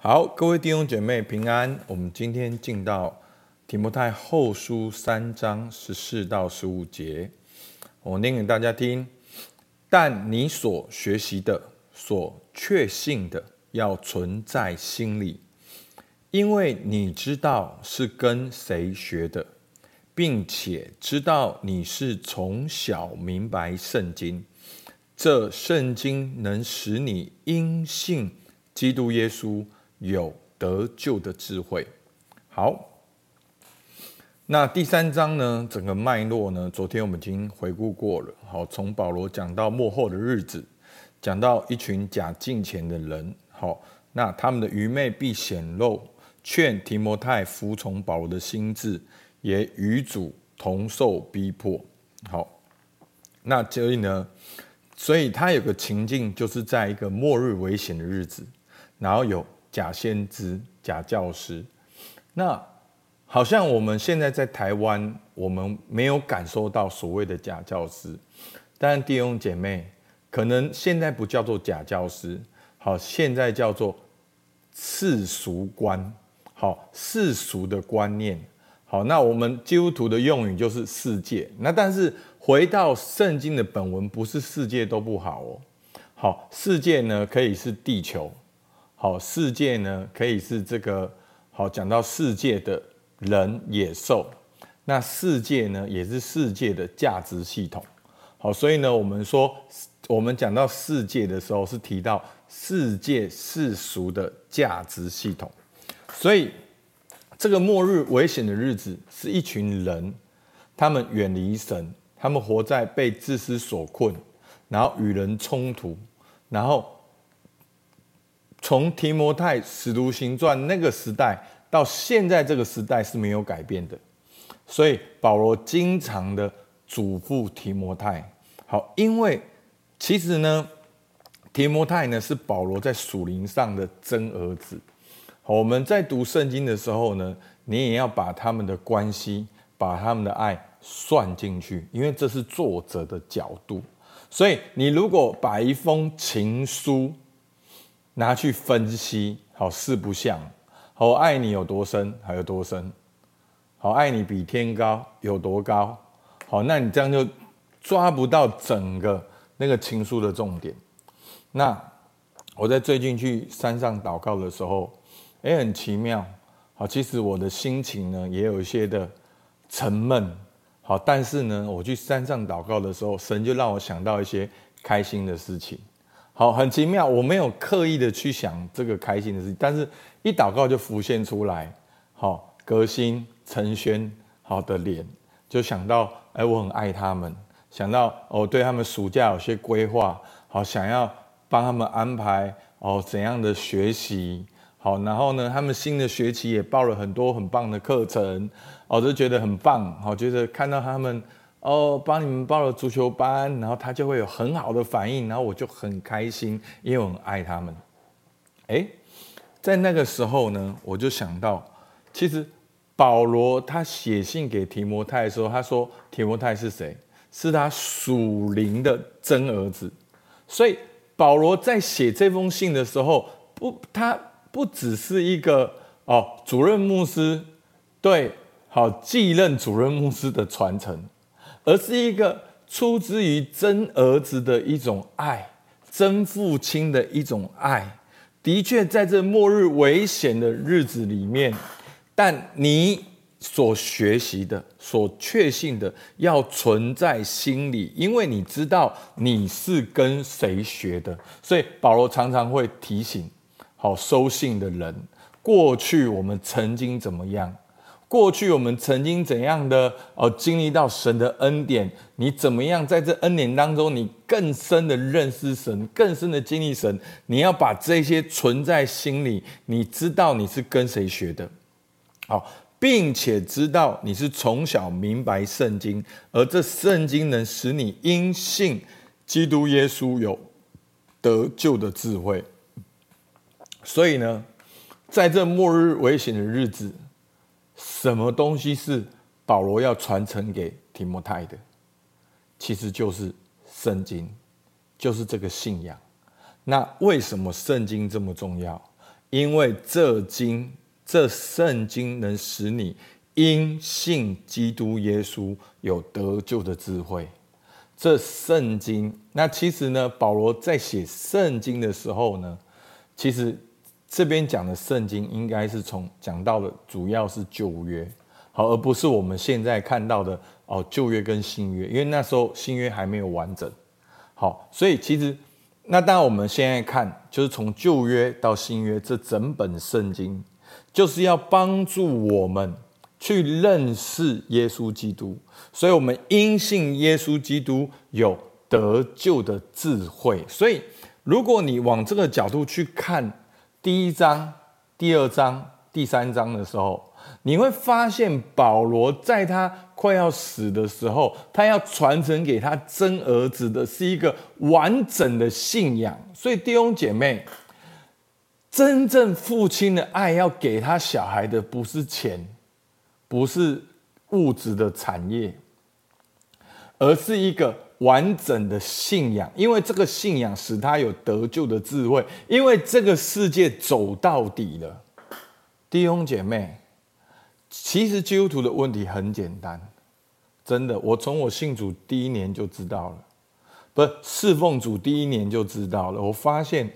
好，各位弟兄姐妹平安。我们今天进到提摩太后书三章十四到十五节，我念给大家听。但你所学习的、所确信的，要存在心里，因为你知道是跟谁学的，并且知道你是从小明白圣经。这圣经能使你因信基督耶稣。有得救的智慧。好，那第三章呢？整个脉络呢？昨天我们已经回顾过了。好，从保罗讲到末后的日子，讲到一群假敬虔的人。好，那他们的愚昧必显露，劝提摩太服从保罗的心志，也与主同受逼迫。好，那所以呢？所以他有个情境，就是在一个末日危险的日子，然后有。假先知、假教师，那好像我们现在在台湾，我们没有感受到所谓的假教师。但弟兄姐妹，可能现在不叫做假教师，好，现在叫做世俗观，好，世俗的观念，好，那我们基督徒的用语就是世界。那但是回到圣经的本文，不是世界都不好哦，好，世界呢可以是地球。好，世界呢可以是这个好，讲到世界的人野兽，那世界呢也是世界的价值系统。好，所以呢我们说，我们讲到世界的时候是提到世界世俗的价值系统。所以这个末日危险的日子是一群人，他们远离神，他们活在被自私所困，然后与人冲突，然后。从提摩太使徒行传那个时代到现在这个时代是没有改变的，所以保罗经常的嘱咐提摩太。好，因为其实呢，提摩太呢是保罗在属灵上的真儿子。我们在读圣经的时候呢，你也要把他们的关系、把他们的爱算进去，因为这是作者的角度。所以你如果把一封情书，拿去分析，好，四不像，好，爱你有多深，还有多深，好，爱你比天高有多高，好，那你这样就抓不到整个那个情书的重点。那我在最近去山上祷告的时候，也很奇妙，好，其实我的心情呢也有一些的沉闷，好，但是呢，我去山上祷告的时候，神就让我想到一些开心的事情。好，很奇妙，我没有刻意的去想这个开心的事情，但是一祷告就浮现出来。好，革新、陈轩，好的脸，就想到，哎，我很爱他们，想到哦对他们暑假有些规划，好，想要帮他们安排哦怎样的学习，好，然后呢，他们新的学期也报了很多很棒的课程，我就觉得很棒，好，觉得看到他们。哦，帮你们报了足球班，然后他就会有很好的反应，然后我就很开心，因为我很爱他们。诶，在那个时候呢，我就想到，其实保罗他写信给提摩太的时候，他说提摩太是谁？是他属灵的真儿子。所以保罗在写这封信的时候，不，他不只是一个哦主任牧师对好继任主任牧师的传承。而是一个出自于真儿子的一种爱，真父亲的一种爱。的确，在这末日危险的日子里面，但你所学习的、所确信的，要存在心里，因为你知道你是跟谁学的。所以保罗常常会提醒，好收信的人，过去我们曾经怎么样。过去我们曾经怎样的哦经历到神的恩典？你怎么样在这恩典当中，你更深的认识神，更深的经历神？你要把这些存在心里，你知道你是跟谁学的，好，并且知道你是从小明白圣经，而这圣经能使你因信基督耶稣有得救的智慧。所以呢，在这末日危险的日子。什么东西是保罗要传承给提摩太的？其实就是圣经，就是这个信仰。那为什么圣经这么重要？因为这经这圣经能使你因信基督耶稣有得救的智慧。这圣经，那其实呢，保罗在写圣经的时候呢，其实这边讲的圣经应该是从讲到的主要是旧约，好，而不是我们现在看到的哦旧约跟新约，因为那时候新约还没有完整。好，所以其实那当然我们现在看，就是从旧约到新约这整本圣经，就是要帮助我们。去认识耶稣基督，所以我们因信耶稣基督有得救的智慧。所以，如果你往这个角度去看第一章、第二章、第三章的时候，你会发现保罗在他快要死的时候，他要传承给他真儿子的是一个完整的信仰。所以，弟兄姐妹，真正父亲的爱要给他小孩的不是钱。不是物质的产业，而是一个完整的信仰。因为这个信仰使他有得救的智慧。因为这个世界走到底了，弟兄姐妹，其实基督徒的问题很简单，真的。我从我信主第一年就知道了，不是侍奉主第一年就知道了。我发现，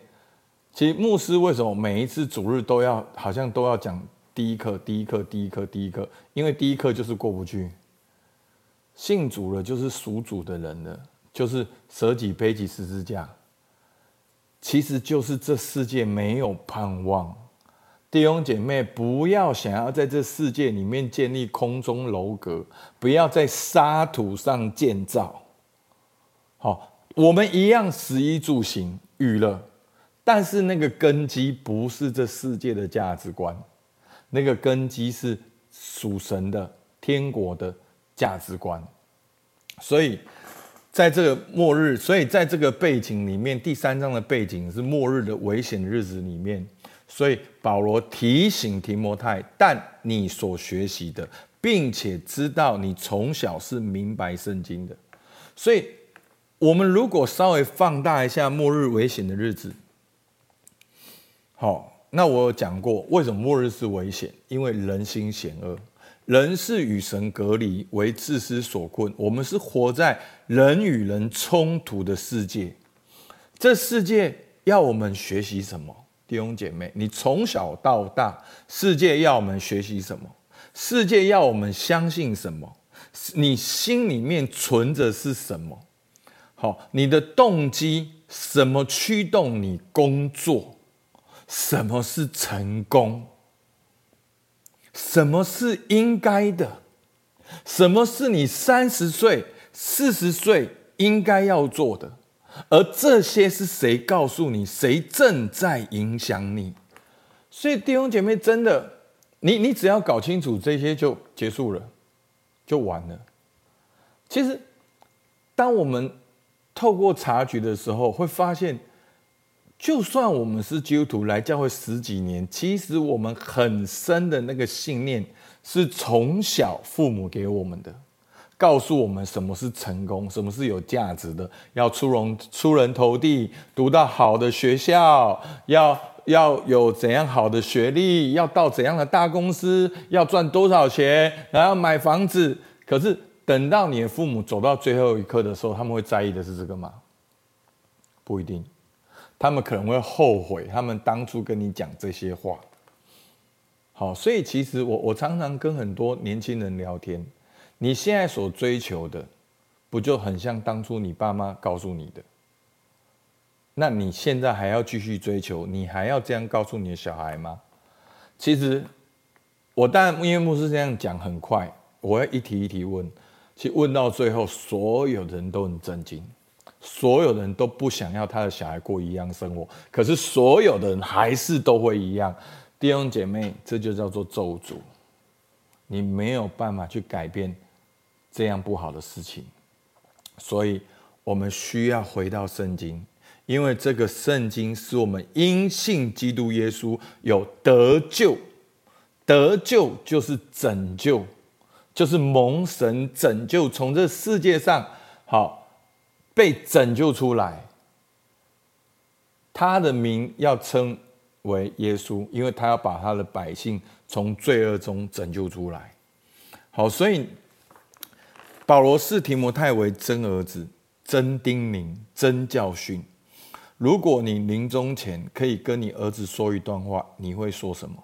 其实牧师为什么每一次主日都要，好像都要讲。第一课，第一课，第一课，第一课，因为第一课就是过不去。信主了就是属主的人了，就是舍己背起十字架，其实就是这世界没有盼望。弟兄姐妹，不要想要在这世界里面建立空中楼阁，不要在沙土上建造。好，我们一样食衣住行娱乐，但是那个根基不是这世界的价值观。那个根基是属神的天国的价值观，所以在这个末日，所以在这个背景里面，第三章的背景是末日的危险日子里面，所以保罗提醒提摩太，但你所学习的，并且知道你从小是明白圣经的，所以我们如果稍微放大一下末日危险的日子，好。那我有讲过，为什么末日是危险？因为人心险恶，人是与神隔离，为自私所困。我们是活在人与人冲突的世界。这世界要我们学习什么？弟兄姐妹，你从小到大，世界要我们学习什么？世界要我们相信什么？你心里面存着是什么？好，你的动机什么驱动你工作？什么是成功？什么是应该的？什么是你三十岁、四十岁应该要做的？而这些是谁告诉你？谁正在影响你？所以弟兄姐妹，真的，你你只要搞清楚这些，就结束了，就完了。其实，当我们透过察觉的时候，会发现。就算我们是基督徒来教会十几年，其实我们很深的那个信念是从小父母给我们的，告诉我们什么是成功，什么是有价值的，要出人出人头地，读到好的学校，要要有怎样好的学历，要到怎样的大公司，要赚多少钱，然后买房子。可是等到你的父母走到最后一刻的时候，他们会在意的是这个吗？不一定。他们可能会后悔，他们当初跟你讲这些话。好，所以其实我我常常跟很多年轻人聊天，你现在所追求的，不就很像当初你爸妈告诉你的？那你现在还要继续追求，你还要这样告诉你的小孩吗？其实我当然因为牧师这样讲很快，我要一题一题问，其实问到最后，所有人都很震惊。所有人都不想要他的小孩过一样生活，可是所有的人还是都会一样。弟兄姐妹，这就叫做咒诅。你没有办法去改变这样不好的事情，所以我们需要回到圣经，因为这个圣经是我们因信基督耶稣有得救，得救就是拯救，就是蒙神拯救，从这世界上好。被拯救出来，他的名要称为耶稣，因为他要把他的百姓从罪恶中拯救出来。好，所以保罗视提摩太为真儿子、真叮咛、真教训。如果你临终前可以跟你儿子说一段话，你会说什么？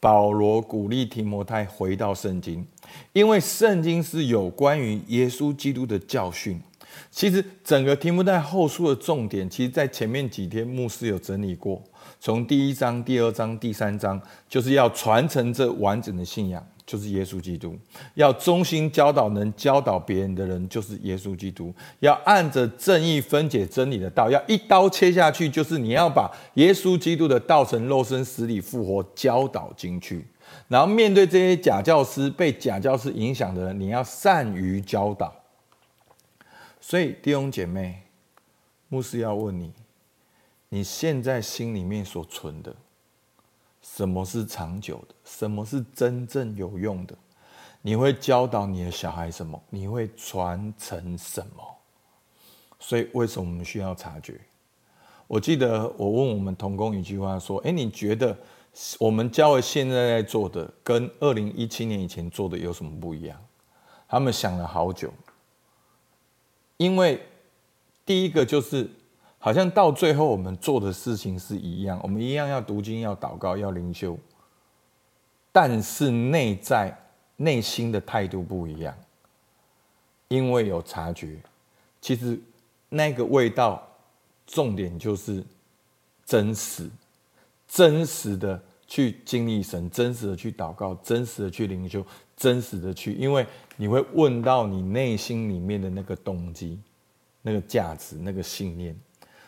保罗鼓励提摩太回到圣经，因为圣经是有关于耶稣基督的教训。其实整个提摩太后书的重点，其实在前面几天牧师有整理过，从第一章、第二章、第三章，就是要传承这完整的信仰。就是耶稣基督，要忠心教导能教导别人的人，就是耶稣基督。要按着正义分解真理的道，要一刀切下去，就是你要把耶稣基督的道成肉身、死里复活教导进去。然后面对这些假教师、被假教师影响的人，你要善于教导。所以弟兄姐妹，牧师要问你：你现在心里面所存的？什么是长久的？什么是真正有用的？你会教导你的小孩什么？你会传承什么？所以，为什么我们需要察觉？我记得我问我们同工一句话说：“诶，你觉得我们教会现在在做的，跟二零一七年以前做的有什么不一样？”他们想了好久，因为第一个就是。好像到最后，我们做的事情是一样，我们一样要读经、要祷告、要灵修，但是内在、内心的态度不一样，因为有察觉。其实那个味道，重点就是真实，真实的去经历神，真实的去祷告，真实的去灵修，真实的去，因为你会问到你内心里面的那个动机、那个价值、那个信念。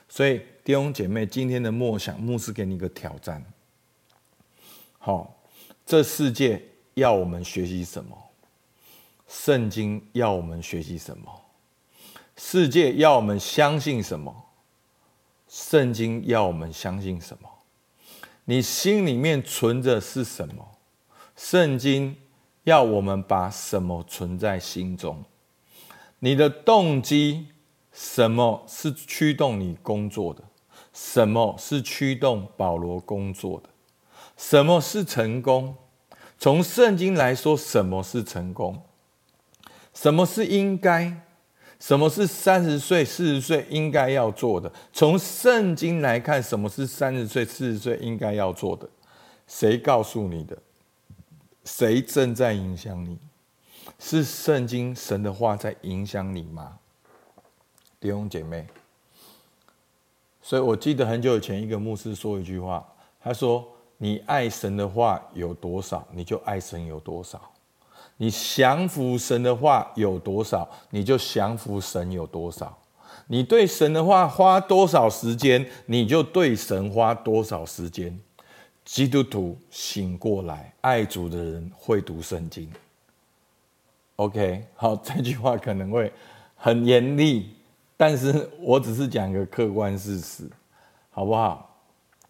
所以弟兄姐妹，今天的默想，牧师给你一个挑战。好，这世界要我们学习什么？圣经要我们学习什么？世界要我们相信什么？圣经要我们相信什么？你心里面存着是什么？圣经要我们把什么存在心中？你的动机？什么是驱动你工作的？什么是驱动保罗工作的？什么是成功？从圣经来说，什么是成功？什么是应该？什么是三十岁、四十岁应该要做的？从圣经来看，什么是三十岁、四十岁应该要做的？谁告诉你的？谁正在影响你？是圣经神的话在影响你吗？弟兄姐妹，所以我记得很久以前，一个牧师说一句话，他说：“你爱神的话有多少，你就爱神有多少；你降服神的话有多少，你就降服神有多少；你对神的话花多少时间，你就对神花多少时间。”基督徒醒过来，爱主的人会读圣经。OK，好，这句话可能会很严厉。但是我只是讲一个客观事实，好不好？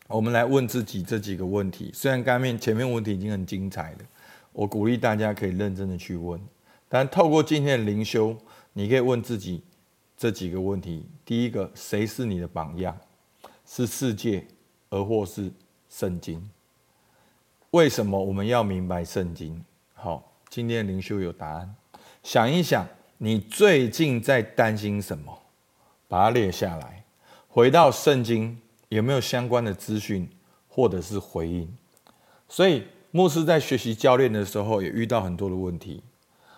我们来问自己这几个问题。虽然刚面前面问题已经很精彩了，我鼓励大家可以认真的去问。但透过今天的灵修，你可以问自己这几个问题：第一个，谁是你的榜样？是世界，而或是圣经？为什么我们要明白圣经？好，今天灵修有答案。想一想，你最近在担心什么？把它列下来，回到圣经有没有相关的资讯或者是回应？所以牧师在学习教练的时候也遇到很多的问题。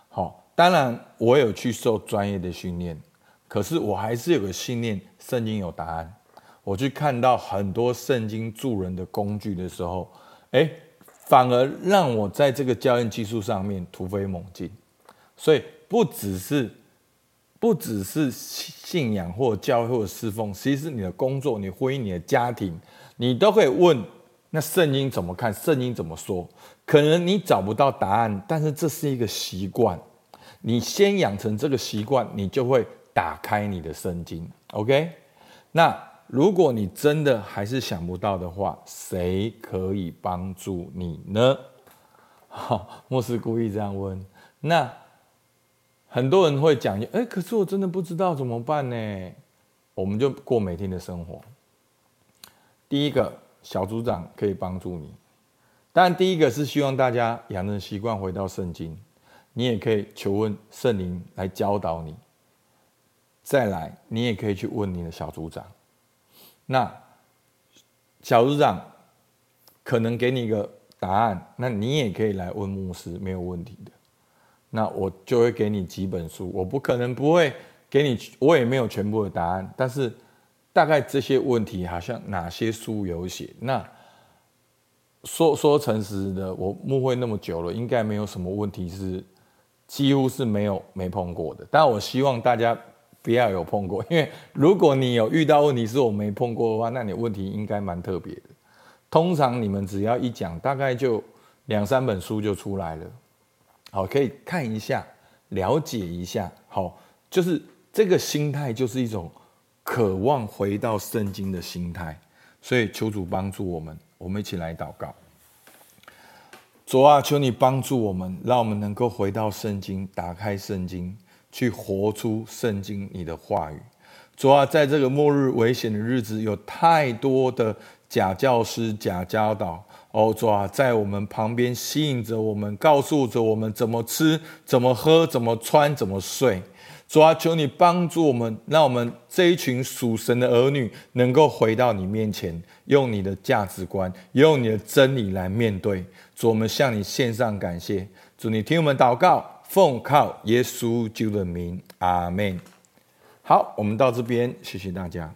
好，当然我有去受专业的训练，可是我还是有个信念：圣经有答案。我去看到很多圣经助人的工具的时候，诶，反而让我在这个教练技术上面突飞猛进。所以不只是。不只是信仰或教会或侍奉，其实你的工作、你婚姻、你的家庭，你都可以问：那圣经怎么看？圣经怎么说？可能你找不到答案，但是这是一个习惯。你先养成这个习惯，你就会打开你的圣经。OK？那如果你真的还是想不到的话，谁可以帮助你呢？好，莫斯故意这样问。那。很多人会讲，哎，可是我真的不知道怎么办呢？我们就过每天的生活。第一个，小组长可以帮助你。当然，第一个是希望大家养成习惯回到圣经，你也可以求问圣灵来教导你。再来，你也可以去问你的小组长。那小组长可能给你一个答案，那你也可以来问牧师，没有问题的。那我就会给你几本书，我不可能不会给你，我也没有全部的答案，但是大概这些问题好像哪些书有写。那说说诚实的，我牧会那么久了，应该没有什么问题是几乎是没有没碰过的。但我希望大家。不要有碰过，因为如果你有遇到问题是我没碰过的话，那你问题应该蛮特别的。通常你们只要一讲，大概就两三本书就出来了。好，可以看一下，了解一下。好，就是这个心态，就是一种渴望回到圣经的心态。所以求主帮助我们，我们一起来祷告。主啊，求你帮助我们，让我们能够回到圣经，打开圣经。去活出圣经你的话语，主啊，在这个末日危险的日子，有太多的假教师、假教导，哦，主啊，在我们旁边吸引着我们，告诉着我们怎么吃、怎么喝、怎么穿、怎么睡。主啊，求你帮助我们，让我们这一群属神的儿女能够回到你面前，用你的价值观，用你的真理来面对。主，我们向你献上感谢。主，你听我们祷告。奉靠耶稣救的名，阿门。好，我们到这边，谢谢大家。